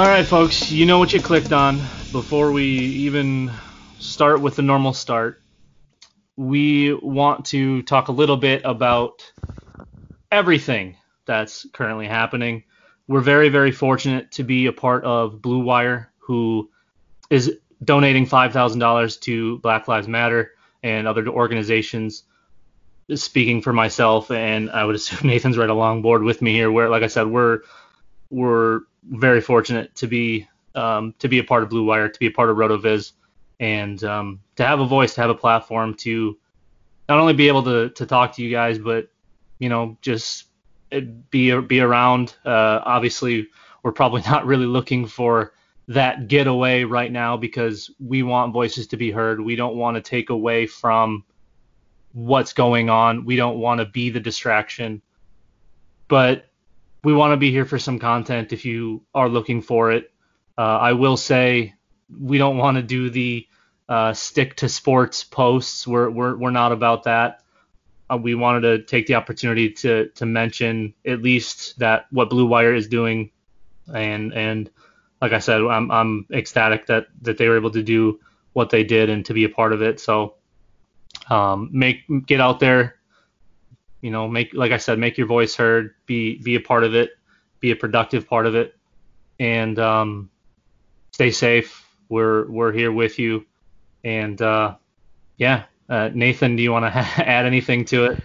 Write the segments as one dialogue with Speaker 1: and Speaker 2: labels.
Speaker 1: All right, folks, you know what you clicked on. Before we even start with the normal start, we want to talk a little bit about everything that's currently happening. We're very, very fortunate to be a part of Blue Wire, who is donating $5,000 to Black Lives Matter and other organizations. Speaking for myself, and I would assume Nathan's right along board with me here. Where, like I said, we're we're very fortunate to be um, to be a part of Blue Wire, to be a part of RotoViz, and um, to have a voice, to have a platform to not only be able to to talk to you guys, but you know just be be around. Uh, obviously, we're probably not really looking for that getaway right now because we want voices to be heard. We don't want to take away from what's going on. We don't want to be the distraction. But we want to be here for some content if you are looking for it. Uh, I will say we don't want to do the uh, stick to sports posts. We're we're we're not about that. Uh, we wanted to take the opportunity to to mention at least that what Blue Wire is doing, and and like I said, I'm I'm ecstatic that that they were able to do what they did and to be a part of it. So um, make get out there, you know, make like I said, make your voice heard, be be a part of it, be a productive part of it, and um, stay safe. We're we're here with you, and uh, yeah, uh, Nathan, do you want to add anything to it?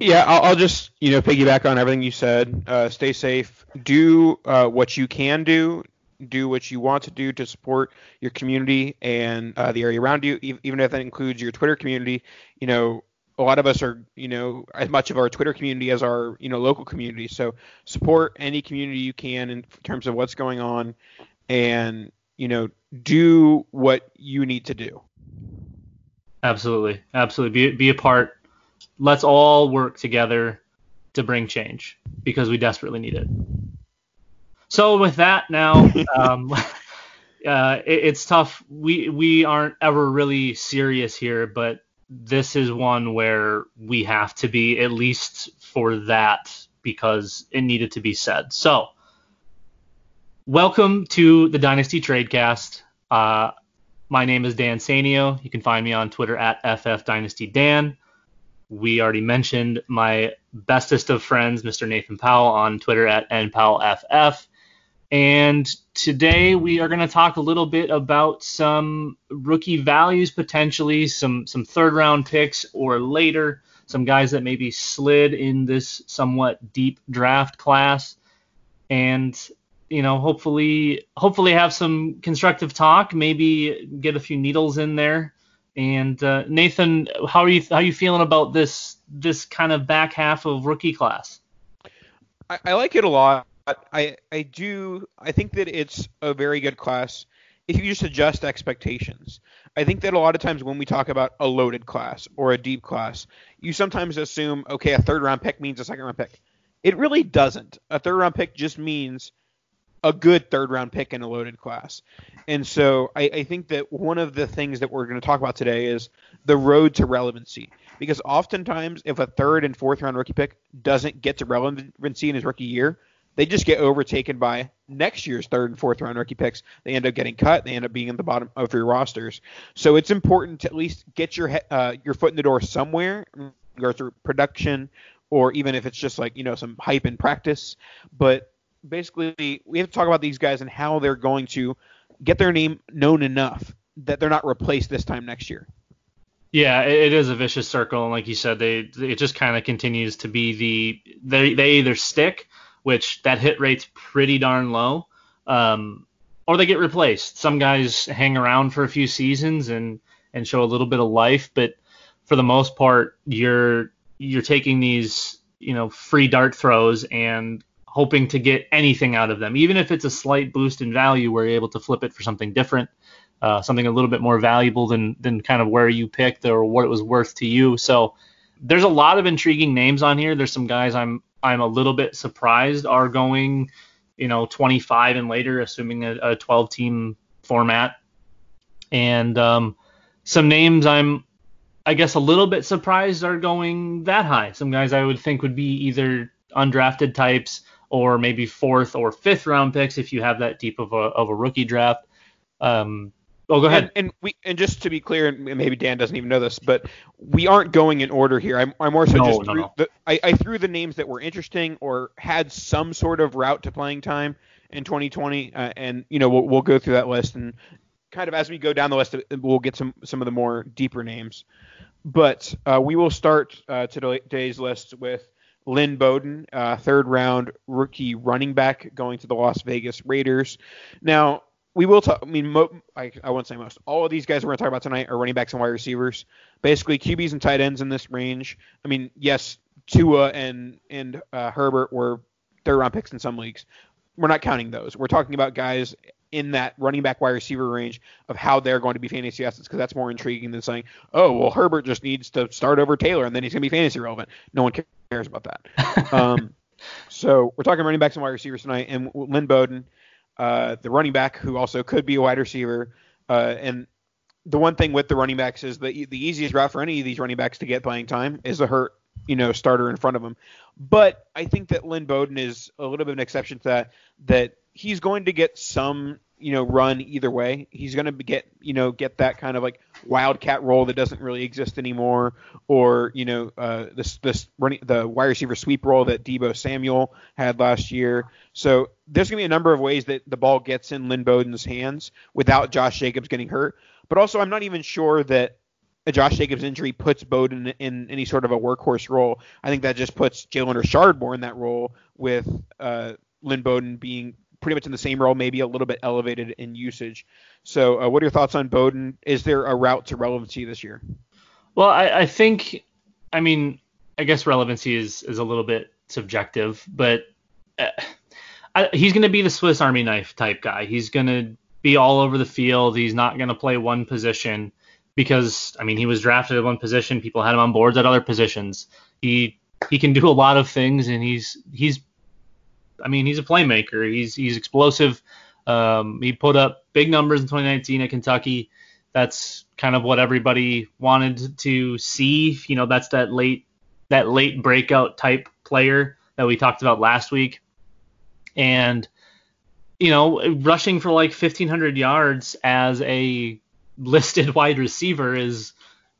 Speaker 2: Yeah, I'll, I'll, just you know piggyback on everything you said. Uh, stay safe. Do uh, what you can do. Do what you want to do to support your community and uh, the area around you, even if that includes your Twitter community. You know, a lot of us are, you know, as much of our Twitter community as our, you know, local community. So support any community you can in terms of what's going on, and you know, do what you need to do.
Speaker 1: Absolutely, absolutely. Be be a part. Let's all work together to bring change because we desperately need it. So with that, now. um, uh, it, it's tough. We we aren't ever really serious here, but this is one where we have to be at least for that because it needed to be said. So, welcome to the Dynasty Tradecast. Uh, my name is Dan Sanio. You can find me on Twitter at FFDynastyDan. We already mentioned my bestest of friends, Mr. Nathan Powell, on Twitter at NPowellFF. And today we are going to talk a little bit about some rookie values potentially, some some third round picks or later, some guys that maybe slid in this somewhat deep draft class, and you know hopefully hopefully have some constructive talk, maybe get a few needles in there. And uh, Nathan, how are you how are you feeling about this this kind of back half of rookie class?
Speaker 2: I, I like it a lot. I I do I think that it's a very good class if you just adjust expectations. I think that a lot of times when we talk about a loaded class or a deep class, you sometimes assume okay, a third round pick means a second round pick. It really doesn't. A third round pick just means a good third round pick in a loaded class. And so I, I think that one of the things that we're going to talk about today is the road to relevancy. Because oftentimes, if a third and fourth round rookie pick doesn't get to relevancy in his rookie year, they just get overtaken by next year's third and fourth round rookie picks. They end up getting cut. They end up being in the bottom of your rosters. So it's important to at least get your uh, your foot in the door somewhere, go through production, or even if it's just like you know some hype in practice. But basically, we have to talk about these guys and how they're going to get their name known enough that they're not replaced this time next year.
Speaker 1: Yeah, it is a vicious circle, and like you said, they it just kind of continues to be the they they either stick which that hit rate's pretty darn low. Um, or they get replaced. Some guys hang around for a few seasons and and show a little bit of life, but for the most part, you're you're taking these you know free dart throws and hoping to get anything out of them, even if it's a slight boost in value, where you're able to flip it for something different, uh, something a little bit more valuable than than kind of where you picked or what it was worth to you. So there's a lot of intriguing names on here. There's some guys I'm I'm a little bit surprised are going, you know, 25 and later, assuming a, a 12 team format. And um, some names I'm, I guess, a little bit surprised are going that high. Some guys I would think would be either undrafted types or maybe fourth or fifth round picks if you have that deep of a, of a rookie draft. Um, Oh, go ahead.
Speaker 2: And, and, we and just to be clear, and maybe Dan doesn't even know this, but we aren't going in order here. I'm, I'm more so
Speaker 1: no,
Speaker 2: just
Speaker 1: no,
Speaker 2: threw
Speaker 1: no.
Speaker 2: The, I, I threw the names that were interesting or had some sort of route to playing time in 2020, uh, and you know we'll, we'll go through that list and kind of as we go down the list, uh, we'll get some some of the more deeper names. But uh, we will start uh, today's list with Lynn Bowden, uh, third round rookie running back going to the Las Vegas Raiders. Now, we will talk. I mean, mo, I, I won't say most. All of these guys we're going to talk about tonight are running backs and wide receivers. Basically, QBs and tight ends in this range. I mean, yes, Tua and and uh, Herbert were third round picks in some leagues. We're not counting those. We're talking about guys in that running back wide receiver range of how they're going to be fantasy assets because that's more intriguing than saying, oh, well, Herbert just needs to start over Taylor and then he's going to be fantasy relevant. No one cares about that. um, so we're talking running backs and wide receivers tonight, and Lynn Bowden uh, the running back who also could be a wide receiver. Uh, and the one thing with the running backs is the the easiest route for any of these running backs to get playing time is a hurt you know starter in front of them. But I think that Lynn Bowden is a little bit of an exception to that. That he's going to get some you know run either way. He's going to get you know get that kind of like wildcat role that doesn't really exist anymore, or you know uh, this this running the wide receiver sweep role that Deebo Samuel had last year. So there's going to be a number of ways that the ball gets in Lynn Bowden's hands without Josh Jacobs getting hurt. But also, I'm not even sure that a Josh Jacobs injury puts Bowden in any sort of a workhorse role. I think that just puts Jalen Richard more in that role with uh, Lynn Bowden being pretty much in the same role, maybe a little bit elevated in usage. So, uh, what are your thoughts on Bowden? Is there a route to relevancy this year?
Speaker 1: Well, I, I think, I mean, I guess relevancy is is a little bit subjective, but uh, I, he's going to be the Swiss Army knife type guy. He's going to be all over the field. He's not going to play one position because, I mean, he was drafted at one position. People had him on boards at other positions. He he can do a lot of things, and he's he's I mean, he's a playmaker. He's he's explosive. Um, he put up big numbers in 2019 at Kentucky. That's kind of what everybody wanted to see. You know, that's that late that late breakout type player that we talked about last week. And you know, rushing for like 1500 yards as a listed wide receiver is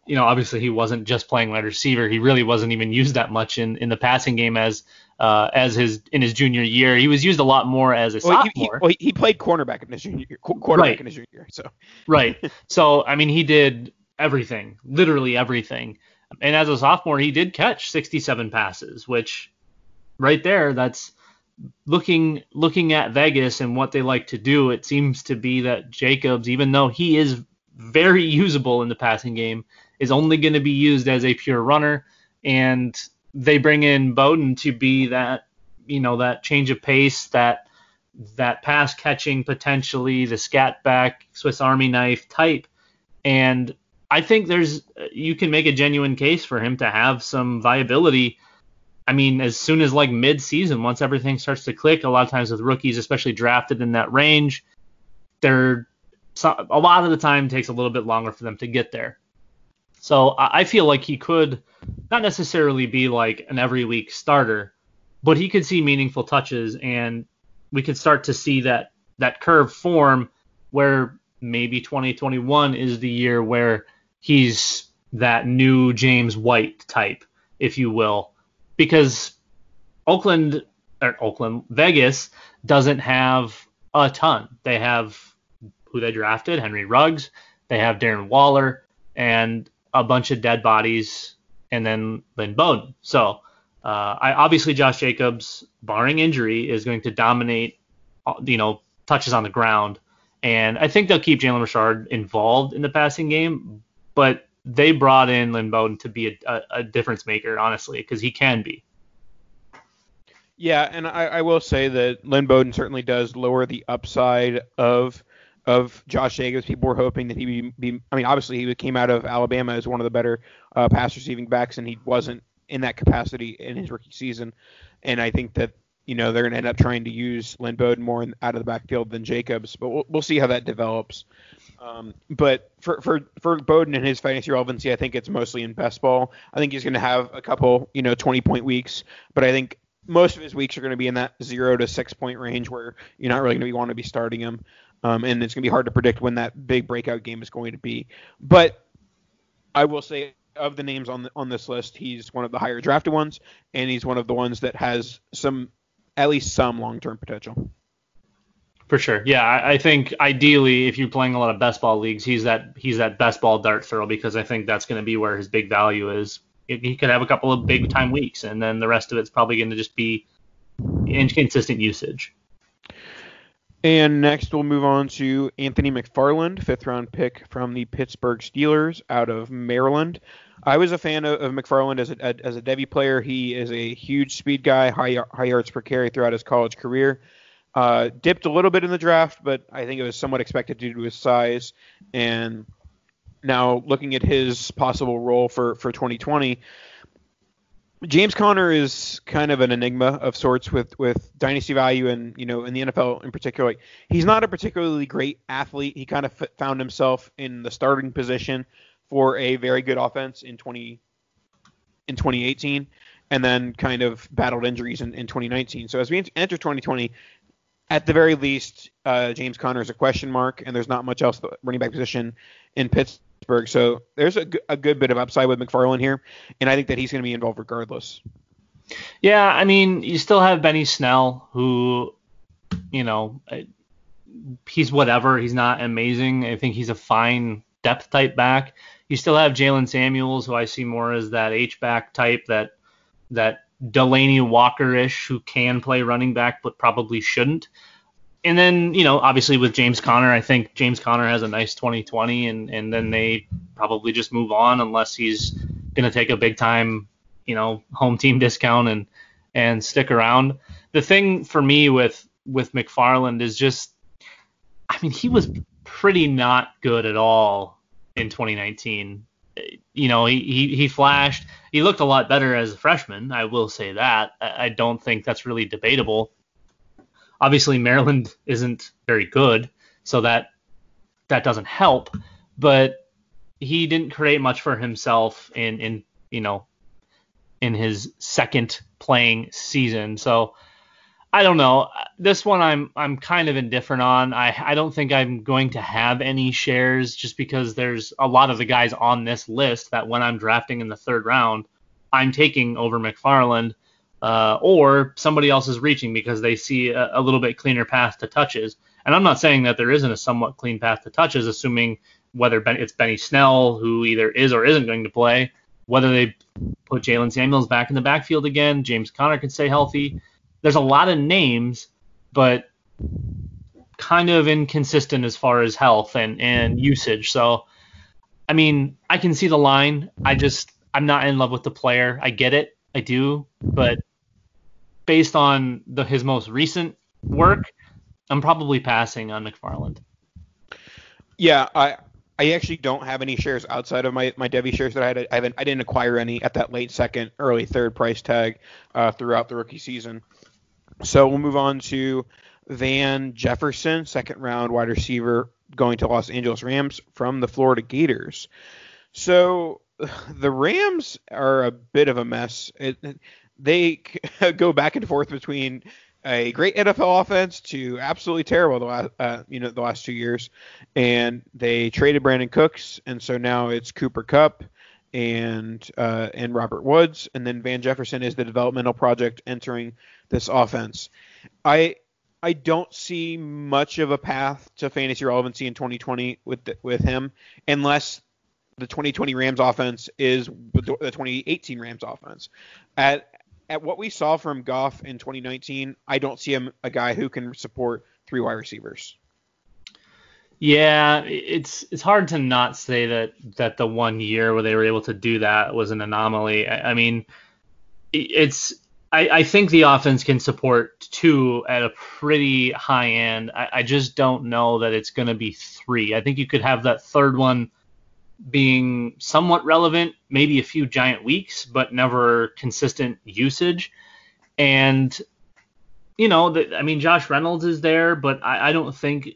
Speaker 1: you know, obviously he wasn't just playing wide receiver. He really wasn't even used that much in, in the passing game as uh, as his in his junior year. He was used a lot more as a
Speaker 2: Well, he,
Speaker 1: sophomore.
Speaker 2: he, well, he played cornerback in his junior year, quarterback
Speaker 1: Right.
Speaker 2: in his junior year. So
Speaker 1: Right. So I mean, he did everything, literally everything. And as a sophomore, he did catch 67 passes, which right there, that's looking looking at Vegas and what they like to do. It seems to be that Jacobs, even though he is very usable in the passing game, is only going to be used as a pure runner. And they bring in Bowden to be that, you know, that change of pace, that that pass catching potentially, the scat back, Swiss Army knife type. And I think there's you can make a genuine case for him to have some viability. I mean, as soon as like mid season, once everything starts to click, a lot of times with rookies, especially drafted in that range, they're a lot of the time takes a little bit longer for them to get there. So I feel like he could not necessarily be like an every week starter, but he could see meaningful touches and we could start to see that that curve form where maybe 2021 is the year where he's that new James White type, if you will, because Oakland or Oakland Vegas doesn't have a ton. They have who they drafted, Henry Ruggs, they have Darren Waller, and a bunch of dead bodies, and then Lynn Bowden. So uh, I obviously Josh Jacobs, barring injury, is going to dominate, uh, you know, touches on the ground, and I think they'll keep Jalen Richard involved in the passing game, but they brought in Lynn Bowden to be a, a, a difference maker, honestly, because he can be.
Speaker 2: Yeah, and I, I will say that Lynn Bowden certainly does lower the upside of of Josh Jacobs. People were hoping that he would be. I mean, obviously he came out of Alabama as one of the better uh, pass receiving backs, and he wasn't in that capacity in his rookie season. And I think that you know they're going to end up trying to use Lynn Bowden more in, out of the backfield than Jacobs, but we'll, we'll see how that develops. Um, but for, for for Bowden and his fantasy relevancy, I think it's mostly in best ball. I think he's going to have a couple, you know, 20 point weeks, but I think most of his weeks are going to be in that zero to six point range where you're not really going to be want to be starting him, um, and it's going to be hard to predict when that big breakout game is going to be. But I will say of the names on the, on this list, he's one of the higher drafted ones, and he's one of the ones that has some at least some long term potential.
Speaker 1: For sure. Yeah, I, I think ideally, if you're playing a lot of best ball leagues, he's that he's that best ball dart throw because I think that's going to be where his big value is. He- He could have a couple of big time weeks, and then the rest of it's probably going to just be inconsistent usage.
Speaker 2: And next, we'll move on to Anthony McFarland, fifth round pick from the Pittsburgh Steelers out of Maryland. I was a fan of, of McFarland as a, as a Devy player. He is a huge speed guy, high, high yards per carry throughout his college career. Uh, dipped a little bit in the draft, but I think it was somewhat expected due to his size. And now looking at his possible role for, for 2020, James Conner is kind of an enigma of sorts with, with dynasty value and you know in the NFL in particular. He's not a particularly great athlete. He kind of f- found himself in the starting position for a very good offense in 20 in 2018, and then kind of battled injuries in, in 2019. So as we enter 2020, at the very least, uh, James Conner is a question mark, and there's not much else the running back position in Pittsburgh. So there's a good bit of upside with McFarland here, and I think that he's going to be involved regardless.
Speaker 1: Yeah, I mean, you still have Benny Snell, who, you know, he's whatever. He's not amazing. I think he's a fine depth type back. You still have Jaylen Samuels, who I see more as that H back type, that that Delanie Walker ish, who can play running back but probably shouldn't. And then, you know, obviously with James Conner, I think James Conner has a nice 2020, and and then they probably just move on unless he's going to take a big time you know home team discount and and stick around. The thing for me with with McFarland is just, I mean, he was pretty not good at all in 2019. You know, he, he, he flashed. He looked a lot better as a freshman. I will say that. I, I don't think that's really debatable. Obviously, Maryland isn't very good, so that that doesn't help. But he didn't create much for himself in in you know in his second playing season. So I don't know. This one I'm I'm kind of indifferent on. I I don't think I'm going to have any shares just because there's a lot of the guys on this list that when I'm drafting in the third round, I'm taking over McFarland, uh, or somebody else is reaching because they see a, a little bit cleaner path to touches. And I'm not saying that there isn't a somewhat clean path to touches, assuming whether ben, it's Benny Snell who either is or isn't going to play, whether they put Jaylen Samuels back in the backfield again, James Conner can stay healthy there's a lot of names, but kind of inconsistent as far as health and, and usage. So, I mean, I can see the line. I just, I'm not in love with the player. I get it. I do. But based on the, his most recent work, I'm probably passing on McFarland.
Speaker 2: Yeah, I I actually don't have any shares outside of my, my Devy shares that I had. I haven't I didn't acquire any at that late second, early third price tag uh, throughout the rookie season. So we'll move on to Van Jefferson, second round wide receiver going to Los Angeles Rams from the Florida Gators. So the Rams are a bit of a mess. It, they go back and forth between a great NFL offense to absolutely terrible the last uh, you know the last two years, and they traded Brandin Cooks, and so now it's Cooper Kupp and uh, and Robert Woods, and then Van Jefferson is the developmental project entering this offense. I I don't see much of a path to fantasy relevancy in 2020 with the, with him, unless the 2020 Rams offense is the 2018 Rams offense. At at what we saw from Goff in 2019, I don't see him a guy who can support three wide receivers.
Speaker 1: Yeah, it's it's hard to not say that that the one year where they were able to do that was an anomaly. I, I mean, it's I, I, think the offense can support two at a pretty high end. I, I just don't know that it's going to be three. I think you could have that third one being somewhat relevant, maybe a few giant weeks, but never consistent usage. And you know, the, I mean, Josh Reynolds is there, but I, I don't think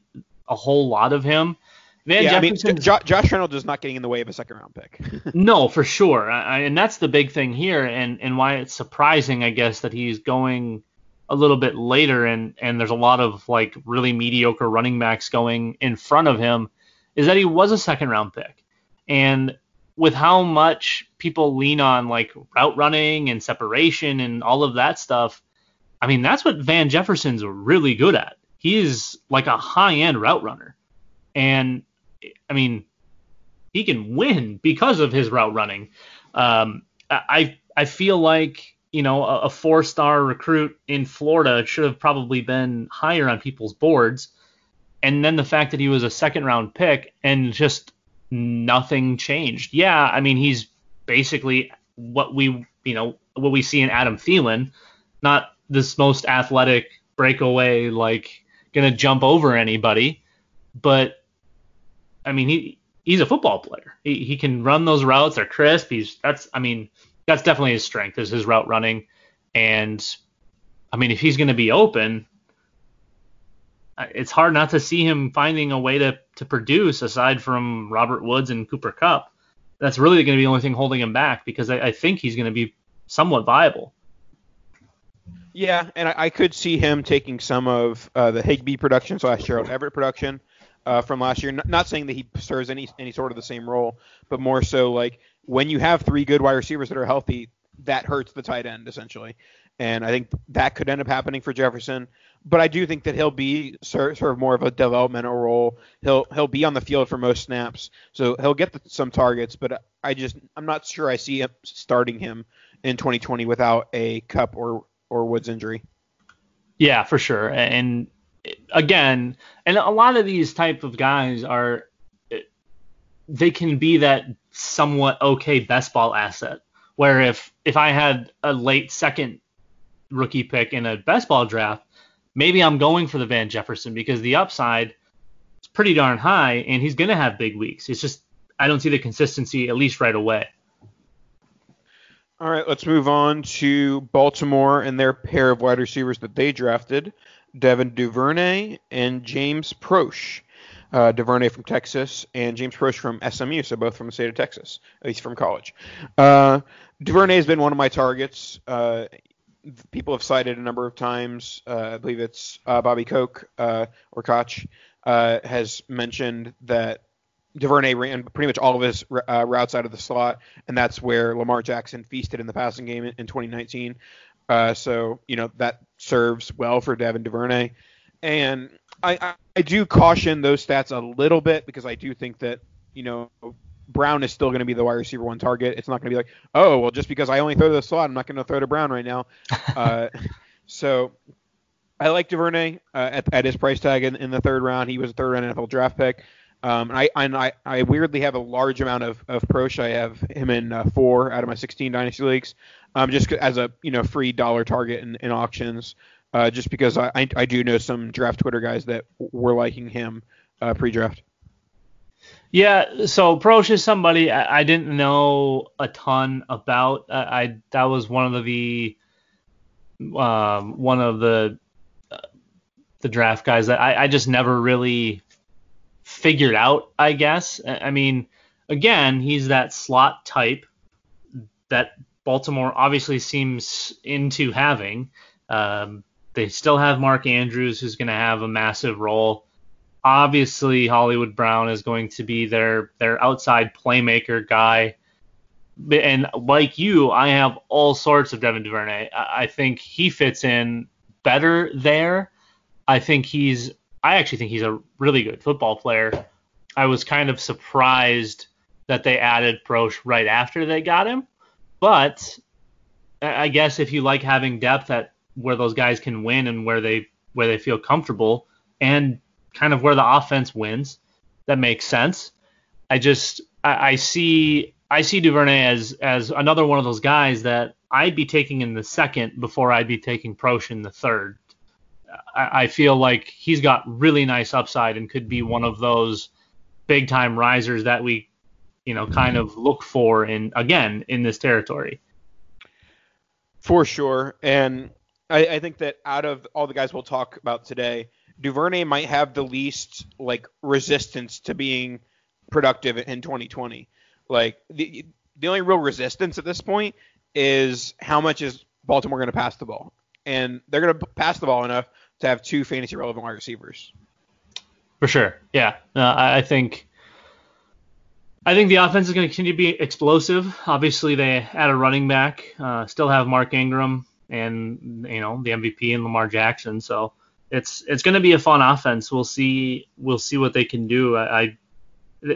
Speaker 1: a whole lot of him.
Speaker 2: Van yeah, I mean, Josh Reynolds is not getting in the way of a second round pick.
Speaker 1: no, for sure, I, and that's the big thing here, and and why it's surprising, I guess, that he's going a little bit later, and and there's a lot of like really mediocre running backs going in front of him, is that he was a second round pick, and with how much people lean on like route running and separation and all of that stuff, I mean, that's what Van Jefferson's really good at. He's like a high end route runner, and I mean, he can win because of his route running. Um, I I feel like you know a, a four star recruit in Florida should have probably been higher on people's boards, and then the fact that he was a second round pick and just nothing changed. Yeah, I mean he's basically what we you know what we see in Adam Thielen, not this most athletic breakaway like gonna jump over anybody, but I mean, he he's a football player. He, he can run those routes. They're crisp. He's that's I mean that's definitely his strength is his route running. And I mean, if he's to be open, it's hard not to see him finding a way to to produce aside from Robert Woods and Cooper Kupp, That's really going to be the only thing holding him back because I, I think he's going to be somewhat viable.
Speaker 2: Yeah, and I, I, could see him taking some of uh, the Higbee production slash Gerald Everett production uh, from last year. not saying that he serves any any sort of the same role, but more so like when you have three good wide receivers that are healthy, that hurts the tight end essentially. And I think that could end up happening for Jefferson. But I do think that he'll be sort of more of a developmental role. He'll he'll be on the field for most snaps, so he'll get the, some targets. But I just I'm not sure I see him starting him in 2020 without a Kupp or or Woods injury.
Speaker 1: Yeah, for sure. And again, and a lot of these type of guys are they can be that somewhat okay best ball asset. Where if if I had a late second rookie pick in a best ball draft, maybe I'm going for the Van Jefferson because the upside is pretty darn high and he's gonna have big weeks. It's just I don't see the consistency at least right away.
Speaker 2: All right, let's move on to Baltimore and their pair of wide receivers that they drafted. Devin Duvernay and James Proche. Uh, Duvernay from Texas and James Proche from SMU, so both from the state of Texas, at least from college. Uh, Duvernay has been one of my targets. Uh, people have cited a number of times. Uh, I believe it's uh, Bobby Koch uh, or Koch uh, has mentioned that Duvernay ran pretty much all of his uh, routes out of the slot, and that's where Lamar Jackson feasted in the passing game in, in 2019. Uh, so you know that serves well for Devin Duvernay, and I, I, I do caution those stats a little bit because I do think that you know Brown is still going to be the wide receiver one target. It's not going to be like, oh, well, just because I only throw to the slot, I'm not going to throw to Brown right now. uh, so I like Duvernay uh, at, at, his price tag in, in, the third round. He was a third round NFL draft pick. Um, and I, and I, I weirdly have a large amount of, of Proche. I have him in uh, four out of my 16 dynasty leagues, um, just as a you know free dollar target in, in auctions. Uh, just because I, I, I do know some draft Twitter guys that were liking him uh, pre-draft.
Speaker 1: Yeah, so Proche is somebody I, I, didn't know a ton about. I, I that was one of the um, one of the uh, the draft guys that I, I just never really figured out. I guess. I mean, again, he's that slot type that Baltimore obviously seems into having. Um, they still have Mark Andrews, who's going to have a massive role obviously Hollywood Brown is going to be their their outside playmaker guy. And like you, I have all sorts of Devin Duvernay. I think he fits in better there. I think he's I actually think he's a really good football player. I was kind of surprised that they added Proche right after they got him. But I guess if you like having depth at where those guys can win and where they where they feel comfortable and kind of where the offense wins. That makes sense. I just I, I see I see Duvernay as as another one of those guys that I'd be taking in the second before I'd be taking Proche in the third. I, I feel like he's got really nice upside and could be one of those big time risers that we, you know, kind of look for in again in this territory.
Speaker 2: For sure, and I, I think that out of all the guys we'll talk about today, Duvernay might have the least like resistance to being productive in 2020. Like the the only real resistance at this point is how much is Baltimore going to pass the ball, and they're going to pass the ball enough to have two fantasy relevant wide receivers.
Speaker 1: For sure, yeah. I think I think the offense is going to continue to be explosive. Obviously, they add a running back, uh, still have Mark Ingram and you know the MVP and Lamar Jackson, so it's it's going to be a fun offense. We'll see we'll see what they can do. I, I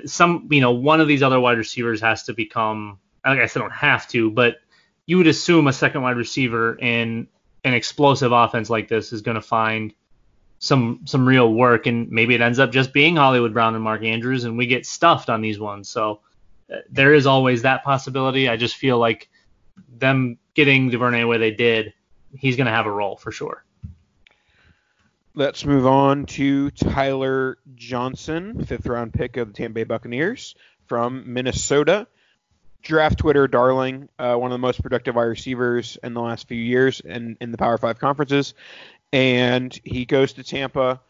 Speaker 1: some you know one of these other wide receivers has to become like I they don't have to, but you would assume a second wide receiver in an explosive offense like this is going to find some some real work, and maybe it ends up just being Hollywood Brown and Mark Andrews, and we get stuffed on these ones. So uh, there is always that possibility. I just feel like them getting Duvernay where they did, he's going to have a role for sure.
Speaker 2: Let's move on to Tyler Johnson, fifth round pick of the Tampa Bay Buccaneers from Minnesota. Draft Twitter darling, uh, one of the most productive wide receivers in the last few years in, in the Power Five conferences, and he goes to Tampa.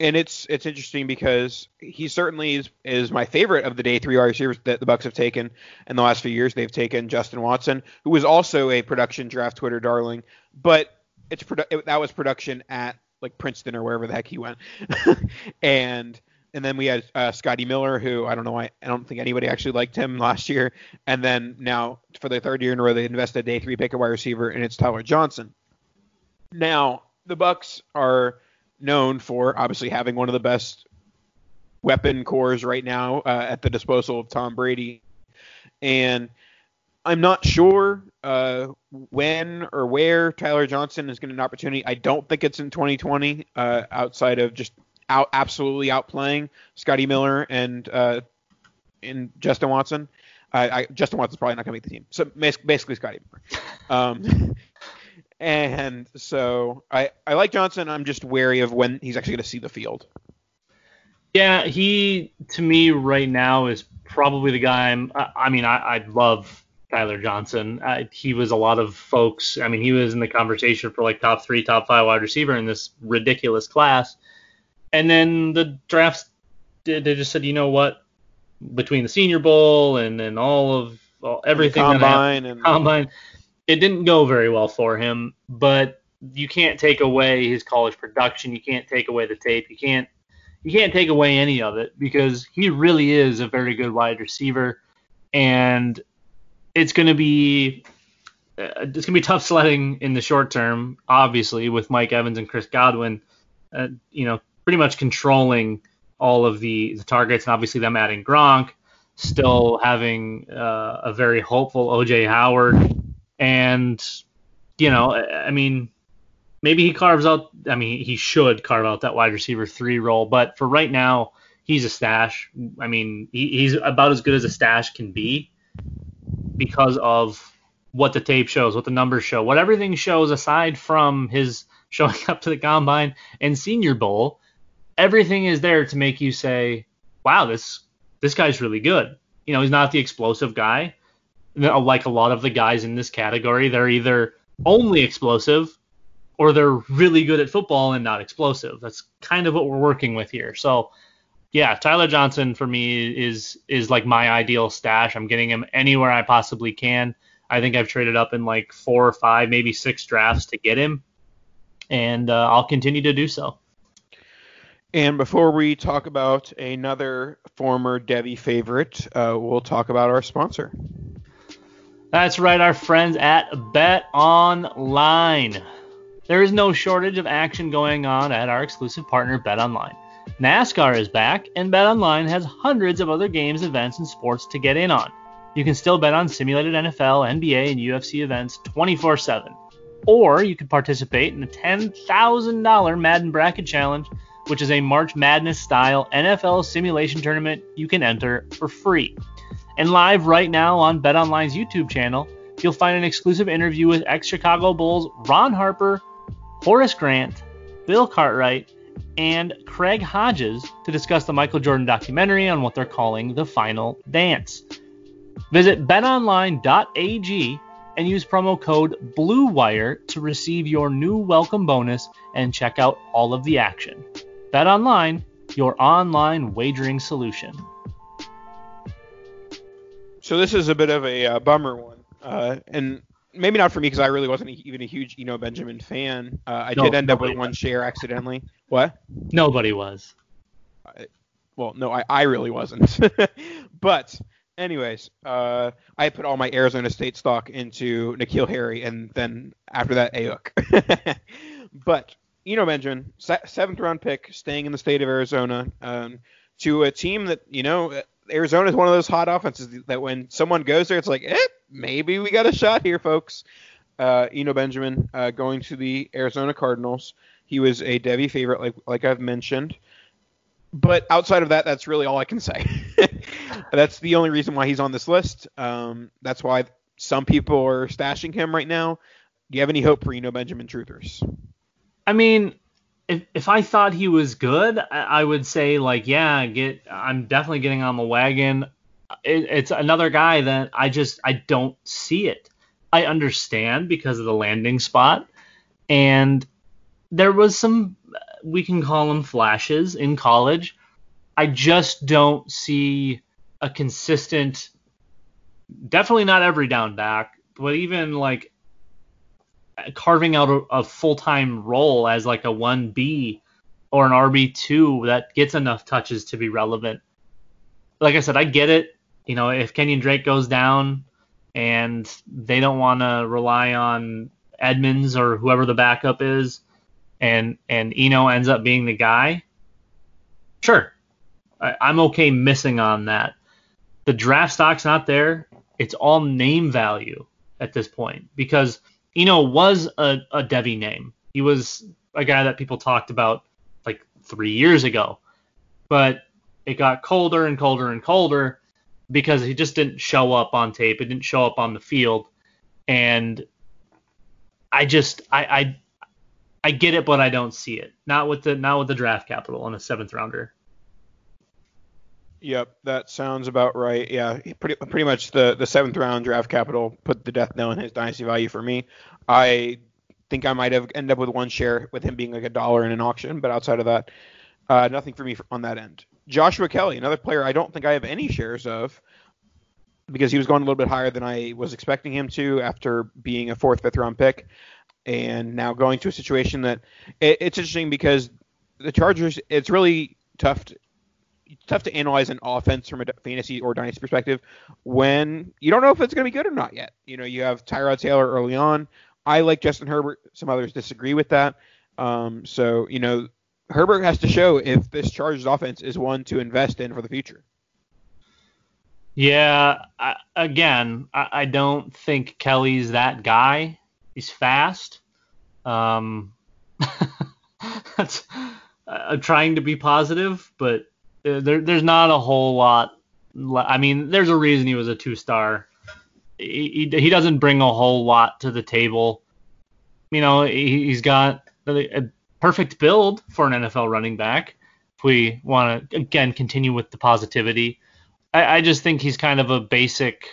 Speaker 2: And it's it's interesting because he certainly is, is my favorite of the day three wide receivers that the Bucs have taken in the last few years. They've taken Justin Watson, who was also a production draft Twitter darling, but it's produ- it, that was production at like Princeton or wherever the heck he went. and and then we had uh, Scotty Miller, who I don't know why I don't think anybody actually liked him last year. And then now for the third year in a row, they invested a day three pick a wide receiver, and it's Tyler Johnson. Now the Bucs are known for obviously having one of the best weapon corps right now uh, at the disposal of Tom Brady, and I'm not sure uh, when or where Tyler Johnson is going getting an opportunity. I don't think it's in 2020, uh, outside of just out absolutely outplaying Scotty Miller and uh, and Justin Watson. I, Justin Watson's probably not going to make the team. So basically, Scotty Miller. Um, and so I I like Johnson. I'm just wary of when he's actually going to see the field.
Speaker 1: Yeah, he to me right now is probably the guy. I'm. I, mean, I, I love Tyler Johnson. Uh, he was a lot of folks. I mean, he was in the conversation for like top three, top five wide receiver in this ridiculous class. And then the drafts, they just said, you know what? Between the Senior Bowl and and all of all, everything
Speaker 2: combine and
Speaker 1: combine, it didn't go very well for him, but you can't take away his college production. You can't take away the tape. You can't you can't take away any of it because he really is a very good wide receiver, and it's going to be uh, it's going to be tough sledding in the short term, obviously, with Mike Evans and Chris Godwin, uh, you know, pretty much controlling all of the, the targets, and obviously them adding Gronk, still having uh, a very hopeful OJ Howard, and you know, I mean, maybe he carves out. I mean, he should carve out that wide receiver three role, but for right now, he's a stash. I mean, he, he's about as good as a stash can be because of what the tape shows, what the numbers show, what everything shows aside from his showing up to the combine and Senior Bowl. Everything is there to make you say, "Wow, this this guy's really good." You know, he's not the explosive guy. Like a lot of the guys in this category, they're either only explosive or they're really good at football and not explosive. That's kind of what we're working with here. So, yeah, Tyler Johnson for me is is like my ideal stash. I'm getting him anywhere I possibly can. I think I've traded up in like four or five, maybe six drafts to get him, and uh, I'll continue to do so.
Speaker 2: And before we talk about another former Devy favorite, uh, we'll talk about our sponsor.
Speaker 1: That's right, our friends at Bet Online. There is no shortage of action going on at our exclusive partner, Bet Online. NASCAR is back, and BetOnline has hundreds of other games, events, and sports to get in on. You can still bet on simulated NFL, NBA, and UFC events 24 7. Or you can participate in the $10,000 Madden Bracket Challenge, which is a March Madness style NFL simulation tournament you can enter for free. And live right now on BetOnline's YouTube channel, you'll find an exclusive interview with ex Chicago Bulls Ron Harper, Horace Grant, Bill Cartwright, and Craig Hodges to discuss the Michael Jordan documentary on what they're calling the final dance. Visit betonline.ag and use promo code BLUEWIRE to receive your new welcome bonus and check out all of the action. BetOnline, your online wagering solution.
Speaker 2: So this is a bit of a uh, bummer one, uh, and maybe not for me because I really wasn't even a huge Eno Benjamin fan. Uh, I no, did end up with one share accidentally. What?
Speaker 1: Nobody was.
Speaker 2: I, well, no, I, I really wasn't. but anyways, uh, I put all my Arizona State stock into N'Keal Harry, and then after that, Aiyuk. but Eno Benjamin, seventh round pick, staying in the state of Arizona, um, to a team that you know Arizona is one of those hot offenses that when someone goes there, it's like, eh, maybe we got a shot here, folks. Uh, Eno Benjamin uh, going to the Arizona Cardinals. He was a Devy favorite, like like I've mentioned. But outside of that, that's really all I can say. that's the only reason why he's on this list. Um, that's why some people are stashing him right now. Do you have any hope for Eno Benjamin truthers?
Speaker 1: I mean, if if I thought he was good, I, would say like, yeah, get. I'm definitely getting on the wagon. It, it's another guy that I just I don't see it. I understand because of the landing spot, and there was some we can call them flashes in college. I just don't see a consistent. Definitely not every down back, but even like carving out a, a full time role as like a 1B or an RB2 that gets enough touches to be relevant. Like I said, I get it. You know, if Kenyan Drake goes down and they don't want to rely on Edmonds or whoever the backup is, and and Eno ends up being the guy, sure, I, I'm okay missing on that. The draft stock's not there. It's all name value at this point because Eno was a, a Devy name. He was a guy that people talked about like three years ago, but it got colder and colder and colder because he just didn't show up on tape. It didn't show up on the field, and I just I I, I get it, but I don't see it. Not with the not with the draft capital on a seventh rounder.
Speaker 2: Yep, that sounds about right. Yeah, pretty pretty much the the seventh round draft capital put the death knell in his dynasty value for me. I think I might have ended up with one share with him being like a dollar in an auction, but outside of that, uh, nothing for me on that end. Joshua Kelley, another player I don't think I have any shares of. because he was going a little bit higher than I was expecting him to after being a fourth, fifth round pick, and now going to a situation that it, it's interesting because the Chargers. It's really tough. To, tough to analyze an offense from a fantasy or dynasty perspective when you don't know if it's going to be good or not yet. You know, you have Tyrod Taylor early on. I like Justin Herbert. Some others disagree with that. Um, so you know, Herbert has to show if this Chargers offense is one to invest in for the future.
Speaker 1: Yeah, I, again, I, I, don't think Kelley's that guy. He's fast. Um, that's, I'm trying to be positive, but there, there's not a whole lot. I mean, there's a reason he was a two star. He, he, he doesn't bring a whole lot to the table. You know, he, has got a, a perfect build for an NFL running back. If we want to again continue with the positivity, I, I just think he's kind of a basic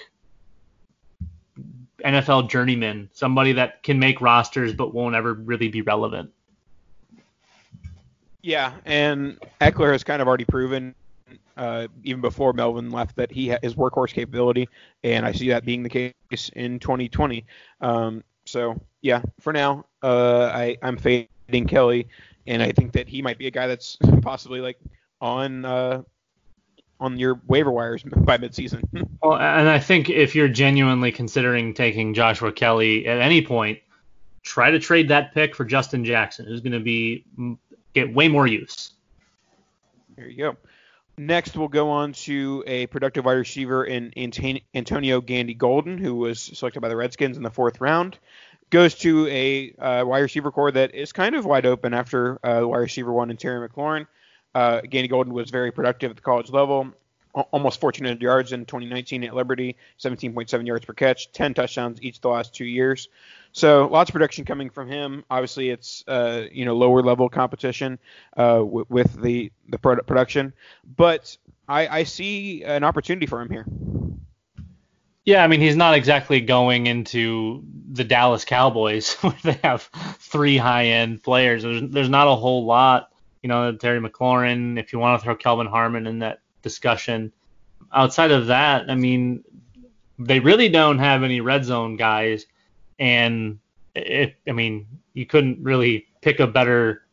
Speaker 1: NFL journeyman, somebody that can make rosters but won't ever really be relevant.
Speaker 2: Yeah, and Ekeler has kind of already proven, uh, even before Melvin left, that he has workhorse capability, and I see that being the case in 2020. Um, so yeah, for now, uh, I I'm fading Kelley, and I think that he might be a guy that's possibly like on uh, on your waiver wires by midseason.
Speaker 1: well, and I think if you're genuinely considering taking Joshua Kelley at any point, try to trade that pick for Justin Jackson, who's going to be get way more use.
Speaker 2: There you go. Next, we'll go on to a productive wide receiver in Antonio Gandy Golden, who was selected by the Redskins in the fourth round. Goes to a uh, wide receiver corps that is kind of wide open after uh, wide receiver one and Terry McLaurin. Uh, Gandy Golden was very productive at the college level, almost 1,400 yards in 2019 at Liberty, 17.7 yards per catch, 10 touchdowns each the last two years. So lots of production coming from him. Obviously, it's uh, you know lower level competition uh, w- with the the production, but I, I see an opportunity for him here.
Speaker 1: Yeah, I mean he's not exactly going into the Dallas Cowboys where they have three high end players. There's there's not a whole lot. You know, Terry McLaurin. If you want to throw Kelvin Harmon in that discussion, outside of that, I mean, they really don't have any red zone guys and it, I mean, you couldn't really pick a better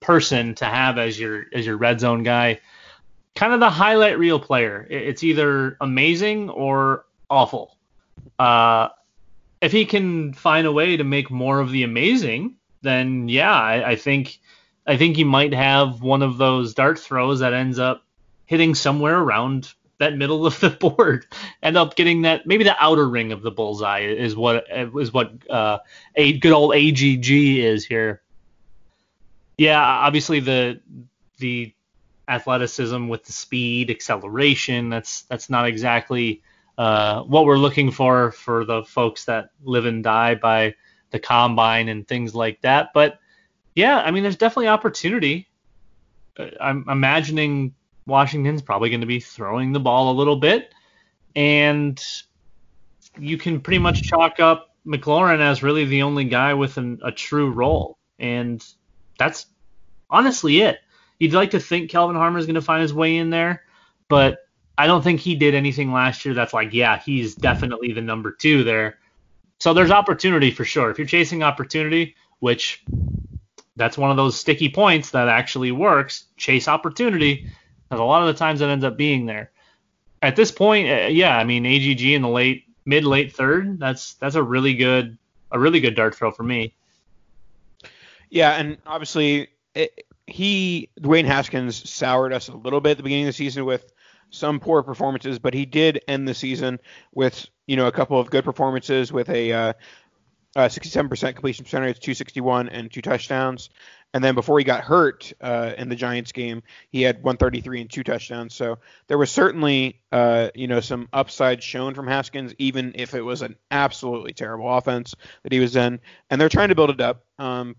Speaker 1: person to have as your as your red zone guy. Kind of the highlight reel player. It's either amazing or awful. Uh, if he can find a way to make more of the amazing, then yeah, I, I think I think he might have one of those dart throws that ends up hitting somewhere around that middle of the board, end up getting that maybe the outer ring of the bullseye is what is what uh, a good old AGG is here. Yeah, obviously the the athleticism with the speed, acceleration, that's that's not exactly uh, what we're looking for for the folks that live and die by the combine and things like that. But yeah, I mean, there's definitely opportunity. Uh, I'm imagining Washington's probably going to be throwing the ball a little bit, and you can pretty much chalk up McLaurin as really the only guy with an, a true role, and that's honestly it. You'd like to think Kelvin Harmon is going to find his way in there, but I don't think he did anything last year that's like, yeah, he's definitely the number two there. So there's opportunity for sure. If you're chasing opportunity, which that's one of those sticky points that actually works, chase opportunity because a lot of the times it ends up being there. At this point, uh, yeah, I mean AGG in the late mid late third, that's that's a really good a really good dart throw for me.
Speaker 2: Yeah, and obviously it, he Dwayne Haskins soured us a little bit at the beginning of the season with some poor performances, but he did end the season with you know a couple of good performances with a uh, uh, 67% completion percentage, 261 and two touchdowns. And then before he got hurt uh, in the Giants game, he had 133 and two touchdowns. So there was certainly, uh, you know, some upside shown from Haskins, even if it was an absolutely terrible offense that he was in. And they're trying to build it up, um,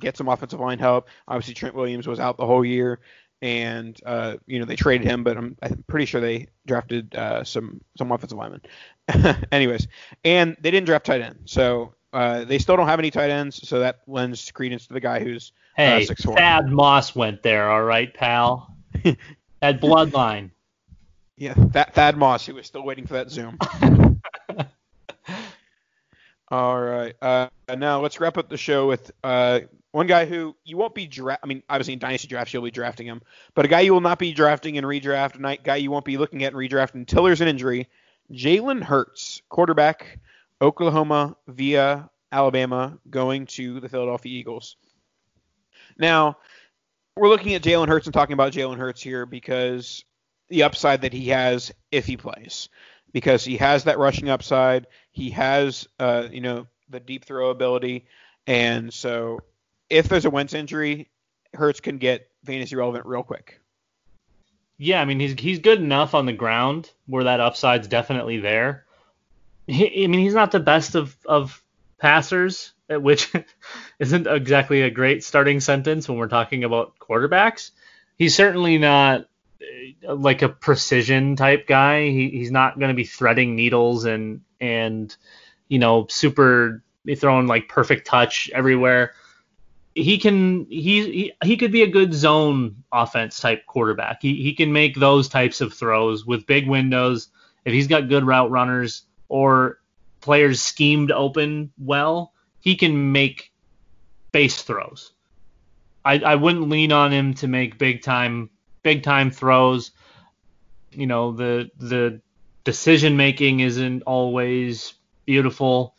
Speaker 2: get some offensive line help. Obviously, Trent Williams was out the whole year, and uh, you know they traded him, but I'm, I'm pretty sure they drafted uh, some some offensive linemen. Anyways, and they didn't draft tight end, so uh, they still don't have any tight ends, so that lends credence to the guy who's
Speaker 1: uh, hey, uh, Thad Moss went there, all right, pal. that bloodline.
Speaker 2: Yeah, that Thad Moss, who was still waiting for that Zoom. All right. Uh, now let's wrap up the show with uh, one guy who you won't be draft. I mean, obviously in dynasty drafts you'll be drafting him, but a guy you will not be drafting in redraft, a guy you won't be looking at in redraft until there's an injury. Jalen Hurts, quarterback, Oklahoma via Alabama, going to the Philadelphia Eagles. Now, we're looking at Jalen Hurts and talking about Jalen Hurts here because the upside that he has if he plays, because he has that rushing upside, he has uh, you know the deep throw ability, and so if there's a Wentz injury, Hurts can get fantasy relevant real quick.
Speaker 1: Yeah, I mean he's he's good enough on the ground where that upside's definitely there. He, I mean he's not the best of of passers, which isn't exactly a great starting sentence when we're talking about quarterbacks. He's certainly not uh, like a precision type guy. He, he's not going to be threading needles and and you know super throwing like perfect touch everywhere he can he, he he could be a good zone offense type quarterback. He he can make those types of throws with big windows. If he's got good route runners or players schemed open well, he can make base throws. I I wouldn't lean on him to make big time big time throws. You know, the the decision making isn't always beautiful.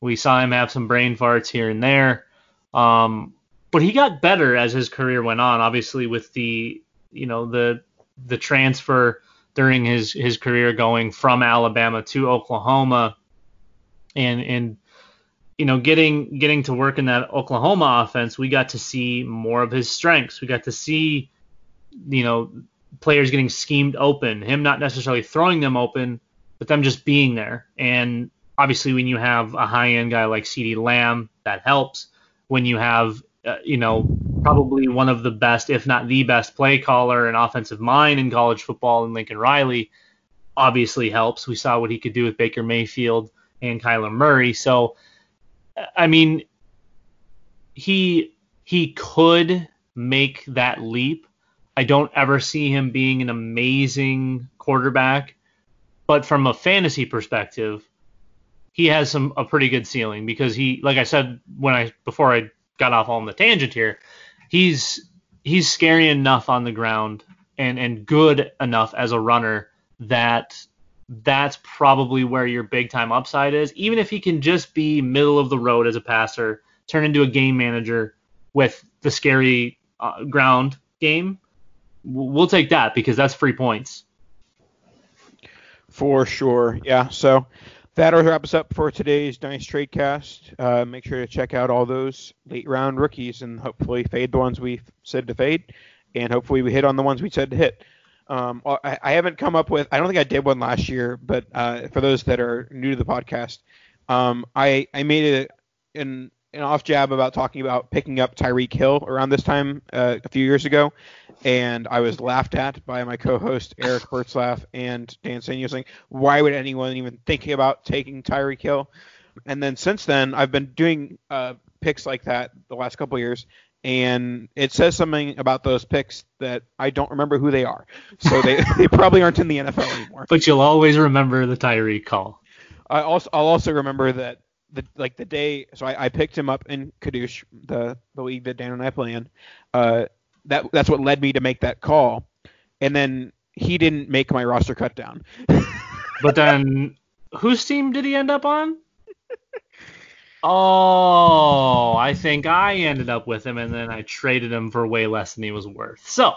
Speaker 1: We saw him have some brain farts here and there. Um, but he got better as his career went on. Obviously, with the you know the the transfer during his his career going from Alabama to Oklahoma, and and you know getting getting to work in that Oklahoma offense, we got to see more of his strengths. We got to see you know players getting schemed open, him not necessarily throwing them open, but them just being there. And obviously, when you have a high end guy like CeeDee Lamb, that helps. When you have uh, you know, probably one of the best, if not the best, play caller and offensive mind in college football, and Lincoln Riley obviously helps. We saw what he could do with Baker Mayfield and Kyler Murray. So, I mean, he he could make that leap. I don't ever see him being an amazing quarterback, but from a fantasy perspective, he has some a pretty good ceiling because he, like I said when I before I got off on the tangent here. He's he's scary enough on the ground and and good enough as a runner that that's probably where your big time upside is. Even if he can just be middle of the road as a passer, turn into a game manager with the scary uh, ground game, we'll take that because that's free points.
Speaker 2: For sure, yeah. So That'll wrap us up for today's Nice Trade Cast. Uh, make sure to check out all those late round rookies and hopefully fade the ones we said to fade, and hopefully we hit on the ones we said to hit. Um, I, I, haven't come up with. I don't think I did one last year, but uh, for those that are new to the podcast, um, I I made an an off jab about talking about picking up Tyreek Hill around this time uh, a few years ago, and I was laughed at by my co-host Eric Bertzlaff and Dan Sanyo saying, "Why would anyone even thinking about taking Tyreek Hill? And then since then, I've been doing uh, picks like that the last couple years, and it says something about those picks that I don't remember who they are. So they, they probably aren't in the NFL anymore.
Speaker 1: But you'll always remember the Tyree call.
Speaker 2: I also I'll also remember that the like the day so I, I picked him up in Kadoosh, the the league that Dan and I play in. Uh, that that's what led me to make that call, and then he didn't make my roster cut down.
Speaker 1: but then whose team did he end up on? Oh, I think I ended up with him, and then I traded him for way less than he was worth. So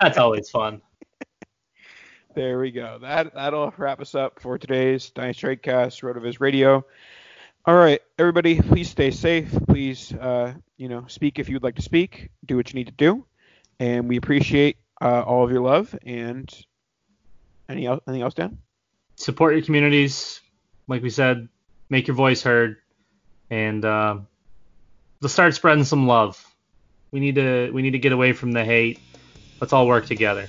Speaker 1: that's always fun.
Speaker 2: There we go. That that'll wrap us up for today's Nice Trade Cast, RotoViz Radio. All right, everybody, please stay safe. Please, uh, you know, speak if you'd like to speak. Do what you need to do, and we appreciate uh, all of your love. And any anything else, Dan?
Speaker 1: Support your communities, like we said. Make your voice heard, and uh, let's start spreading some love. We need to we need to get away from the hate. Let's all work together.